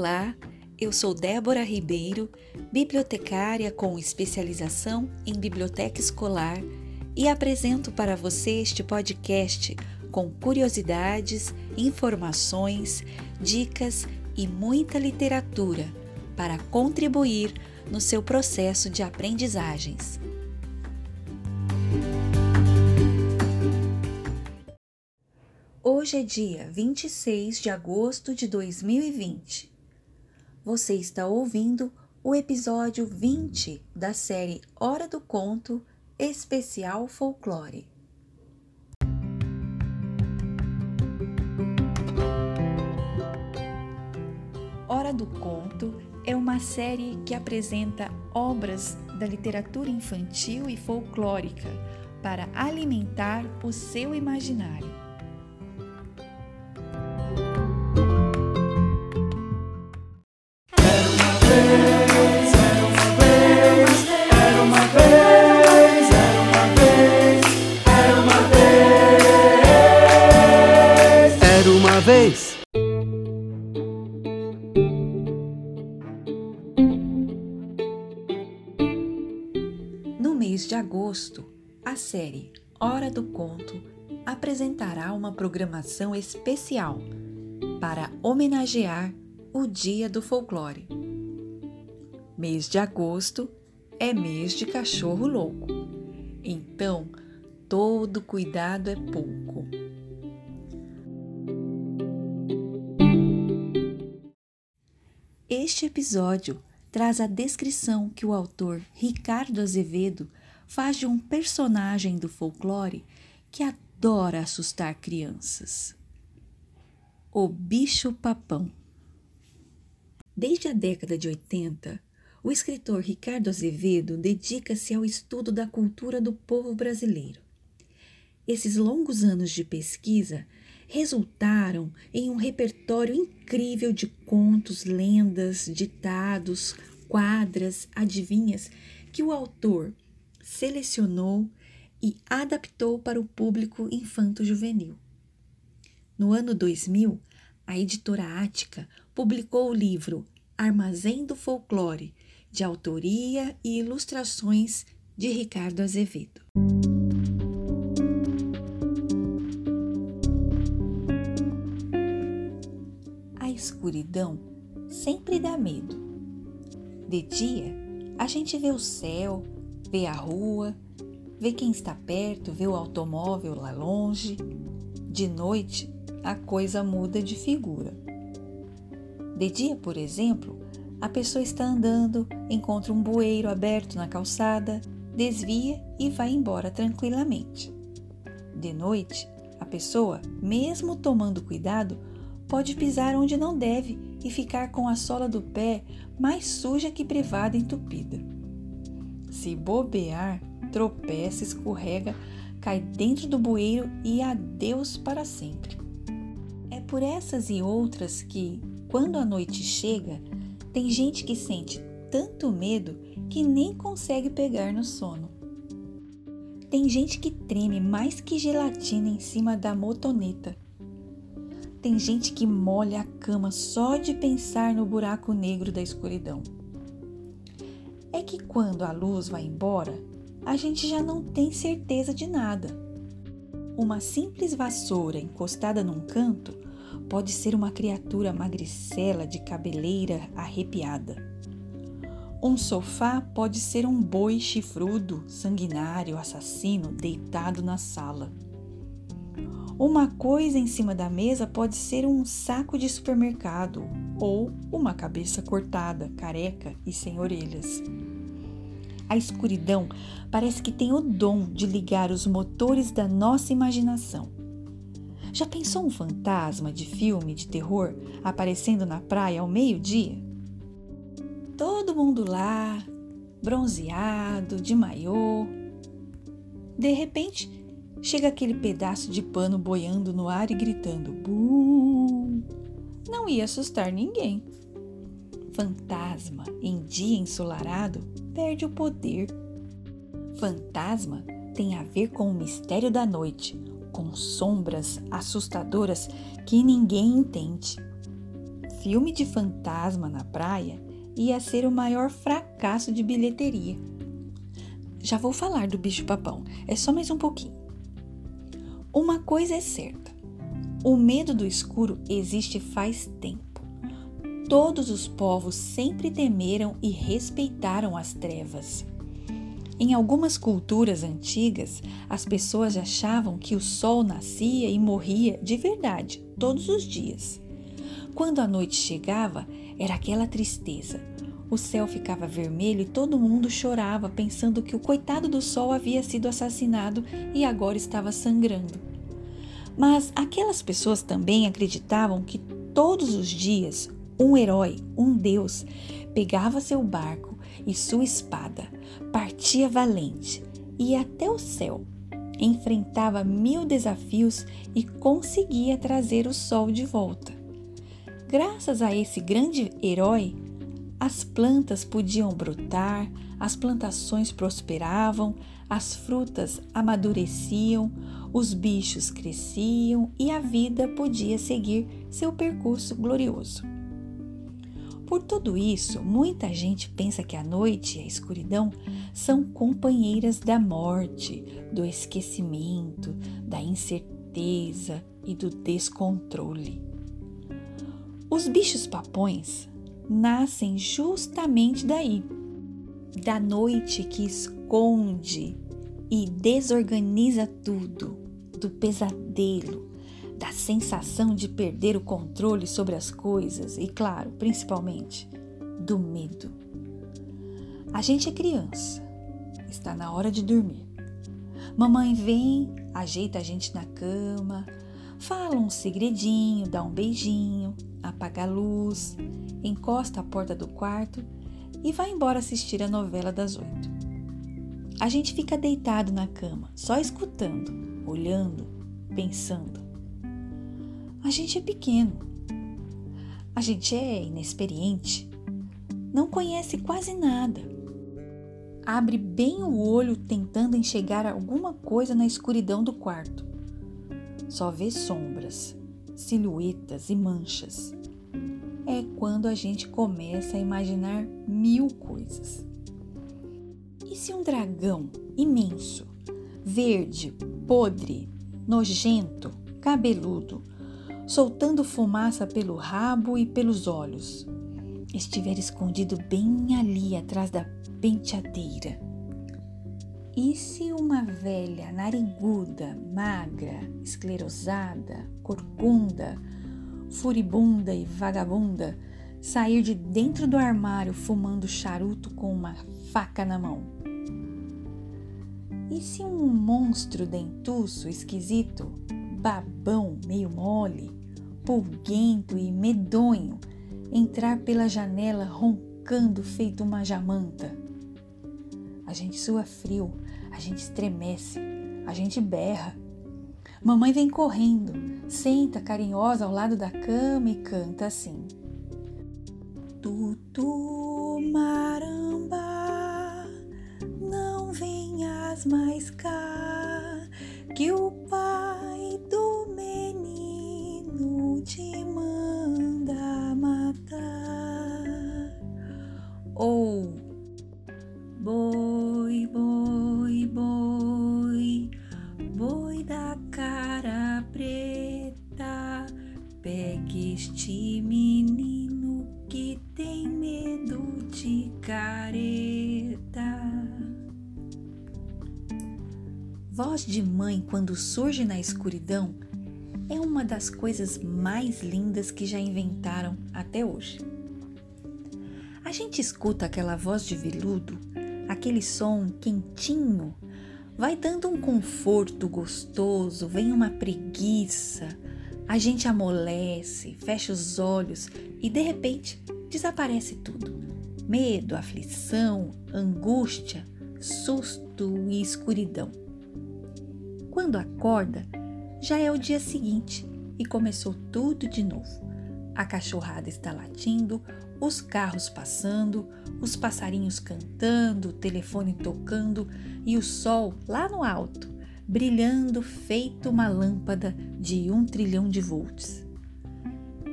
Olá, eu sou Débora Ribeiro, bibliotecária com especialização em biblioteca escolar e apresento para você este podcast com curiosidades, informações, dicas e muita literatura para contribuir no seu processo de aprendizagens. Hoje é dia 26 de agosto de 2020. Você está ouvindo o episódio 20 da série Hora do Conto Especial Folclore. Hora do Conto é uma série que apresenta obras da literatura infantil e folclórica para alimentar o seu imaginário. A série Hora do Conto apresentará uma programação especial para homenagear o Dia do Folclore. Mês de agosto é mês de cachorro louco, então todo cuidado é pouco. Este episódio traz a descrição que o autor Ricardo Azevedo faz de um personagem do folclore que adora assustar crianças. O bicho-papão. Desde a década de 80, o escritor Ricardo Azevedo dedica-se ao estudo da cultura do povo brasileiro. Esses longos anos de pesquisa resultaram em um repertório incrível de contos, lendas, ditados, quadras, adivinhas que o autor selecionou e adaptou para o público infanto-juvenil. No ano 2000, a editora Ática publicou o livro Armazém do Folclore, de autoria e ilustrações de Ricardo Azevedo. escuridão sempre dá medo. De dia, a gente vê o céu, vê a rua, vê quem está perto, vê o automóvel lá longe. De noite, a coisa muda de figura. De dia, por exemplo, a pessoa está andando, encontra um bueiro aberto na calçada, desvia e vai embora tranquilamente. De noite, a pessoa, mesmo tomando cuidado, pode pisar onde não deve e ficar com a sola do pé mais suja que privada entupida. Se bobear, tropeça, escorrega, cai dentro do bueiro e adeus para sempre. É por essas e outras que, quando a noite chega, tem gente que sente tanto medo que nem consegue pegar no sono. Tem gente que treme mais que gelatina em cima da motoneta tem gente que molha a cama só de pensar no buraco negro da escuridão. É que quando a luz vai embora, a gente já não tem certeza de nada. Uma simples vassoura encostada num canto pode ser uma criatura magricela de cabeleira arrepiada. Um sofá pode ser um boi chifrudo, sanguinário, assassino deitado na sala. Uma coisa em cima da mesa pode ser um saco de supermercado ou uma cabeça cortada, careca e sem orelhas. A escuridão parece que tem o dom de ligar os motores da nossa imaginação. Já pensou um fantasma de filme de terror aparecendo na praia ao meio-dia? Todo mundo lá, bronzeado, de maiô. De repente, Chega aquele pedaço de pano boiando no ar e gritando: "Bu!". Não ia assustar ninguém. Fantasma em dia ensolarado perde o poder. Fantasma tem a ver com o mistério da noite, com sombras assustadoras que ninguém entende. filme de fantasma na praia ia ser o maior fracasso de bilheteria. Já vou falar do bicho-papão, é só mais um pouquinho. Uma coisa é certa: o medo do escuro existe faz tempo. Todos os povos sempre temeram e respeitaram as trevas. Em algumas culturas antigas, as pessoas achavam que o sol nascia e morria de verdade, todos os dias. Quando a noite chegava, era aquela tristeza. O céu ficava vermelho e todo mundo chorava, pensando que o coitado do sol havia sido assassinado e agora estava sangrando. Mas aquelas pessoas também acreditavam que todos os dias um herói, um deus, pegava seu barco e sua espada, partia valente, ia até o céu, enfrentava mil desafios e conseguia trazer o sol de volta. Graças a esse grande herói, as plantas podiam brotar, as plantações prosperavam, as frutas amadureciam, os bichos cresciam e a vida podia seguir seu percurso glorioso. Por tudo isso, muita gente pensa que a noite e a escuridão são companheiras da morte, do esquecimento, da incerteza e do descontrole. Os bichos papões nascem justamente daí, da noite que esconde e desorganiza tudo, do pesadelo, da sensação de perder o controle sobre as coisas e, claro, principalmente, do medo. A gente é criança, está na hora de dormir. Mamãe vem, ajeita a gente na cama, fala um segredinho, dá um beijinho, apaga a luz, encosta a porta do quarto e vai embora assistir a novela das oito. A gente fica deitado na cama, só escutando, olhando, pensando. A gente é pequeno. A gente é inexperiente. Não conhece quase nada. Abre bem o olho tentando enxergar alguma coisa na escuridão do quarto. Só vê sombras, silhuetas e manchas. É quando a gente começa a imaginar mil coisas. E se um dragão imenso, verde, podre, nojento, cabeludo, soltando fumaça pelo rabo e pelos olhos. Estiver escondido bem ali atrás da penteadeira. E se uma velha nariguda, magra, esclerosada, corcunda, furibunda e vagabunda sair de dentro do armário fumando charuto com uma faca na mão? E se um monstro dentuço, esquisito, babão, meio mole, pulguento e medonho entrar pela janela roncando feito uma jamanta. A gente sua frio, a gente estremece, a gente berra. Mamãe vem correndo, senta carinhosa ao lado da cama e canta assim: Tutu maramba, não venhas mais cá, que o Voz de mãe quando surge na escuridão é uma das coisas mais lindas que já inventaram até hoje. A gente escuta aquela voz de veludo, aquele som quentinho, vai dando um conforto gostoso, vem uma preguiça, a gente amolece, fecha os olhos e de repente desaparece tudo. Medo, aflição, angústia, susto e escuridão. Quando acorda, já é o dia seguinte e começou tudo de novo. A cachorrada está latindo, os carros passando, os passarinhos cantando, o telefone tocando e o sol lá no alto, brilhando feito uma lâmpada de um trilhão de volts.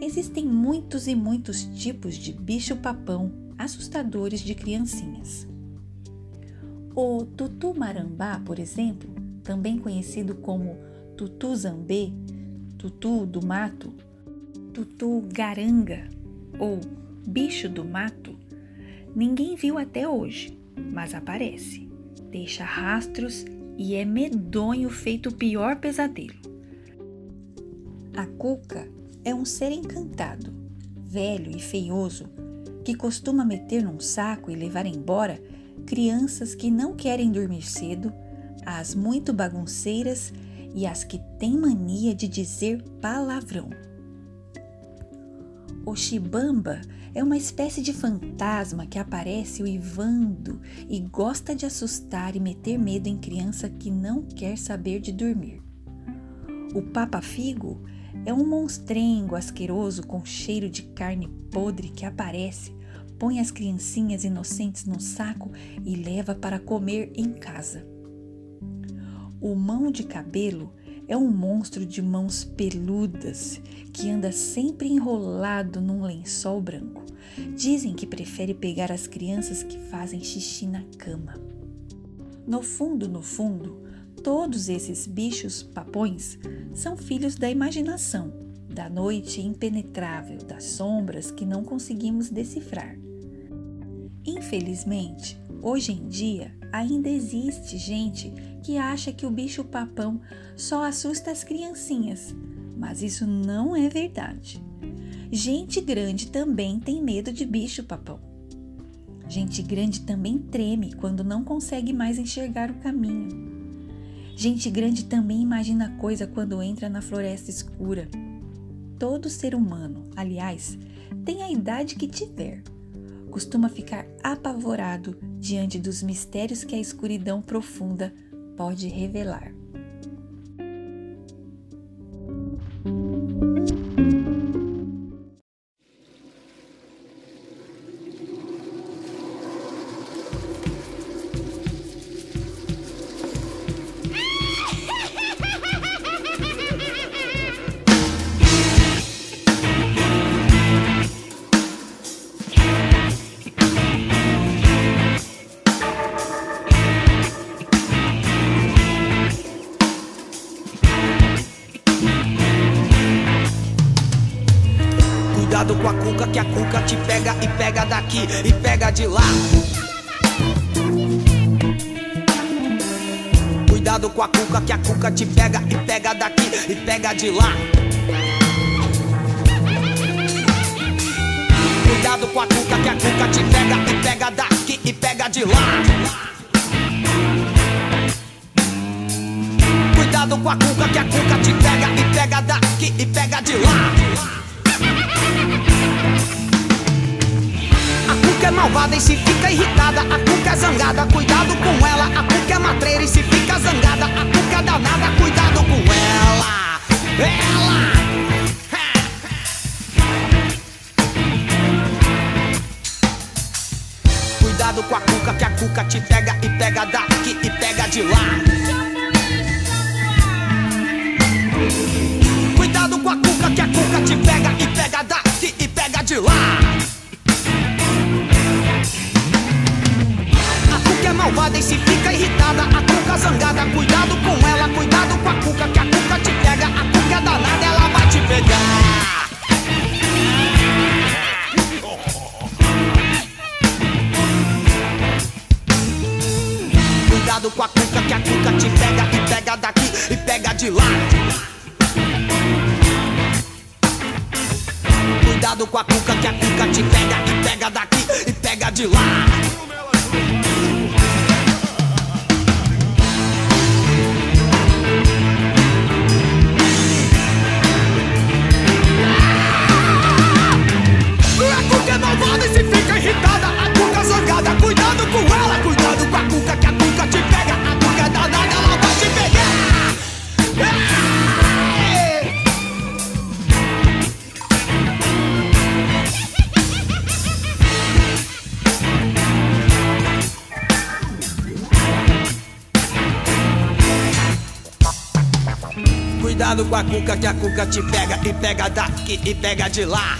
Existem muitos e muitos tipos de bicho-papão assustadores de criancinhas. O tutu marambá, por exemplo, também conhecido como tutu zambê, tutu do mato, tutu garanga ou bicho do mato, ninguém viu até hoje, mas aparece, deixa rastros e é medonho feito o pior pesadelo. A cuca é um ser encantado, velho e feioso, que costuma meter num saco e levar embora crianças que não querem dormir cedo, as muito bagunceiras e as que têm mania de dizer palavrão. O Shibamba é uma espécie de fantasma que aparece uivando e gosta de assustar e meter medo em criança que não quer saber de dormir. O Papa Figo é um monstrengo asqueroso com cheiro de carne podre que aparece, põe as criancinhas inocentes no saco e leva para comer em casa. O mão de cabelo é um monstro de mãos peludas que anda sempre enrolado num lençol branco. Dizem que prefere pegar as crianças que fazem xixi na cama. No fundo, no fundo, todos esses bichos papões são filhos da imaginação, da noite impenetrável, das sombras que não conseguimos decifrar. Infelizmente, hoje em dia ainda existe gente que acha que o bicho-papão só assusta as criancinhas, mas isso não é verdade. Gente grande também tem medo de bicho-papão. Gente grande também treme quando não consegue mais enxergar o caminho. Gente grande também imagina coisa quando entra na floresta escura. Todo ser humano, aliás, tem a idade que tiver, costuma ficar apavorado diante dos mistérios que a escuridão profunda pode revelar. Daqui e pega de lá. Cuidado com a cuca, que a cuca te pega e pega daqui e pega de lá. Cuidado com a cuca, que a cuca te pega e pega daqui e pega de lá. Cuidado com a cuca, que a cuca te pega e pega daqui e pega de lá. Cuca é malvada e se fica irritada. A cuca é zangada, cuidado com ela. A cuca é matreira e se fica zangada. A cuca é danada, cuidado com ela. Ela! Cuidado com a cuca, que a cuca te pega e pega daqui e pega de lá. Com a cuca, que a cuca te pega e pega daqui e pega de lá. Cuidado com a cuca que a cuca te pega e pega daqui e pega de lá.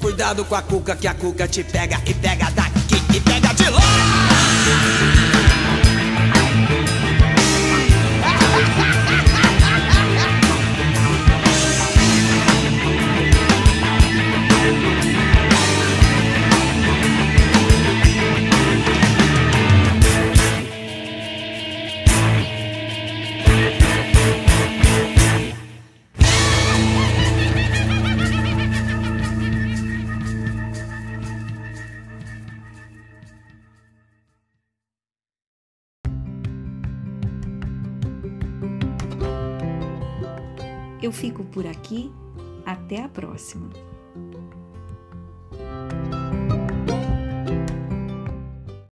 Cuidado com a cuca que a cuca te pega e pega daqui e pega de lá. Eu fico por aqui. Até a próxima!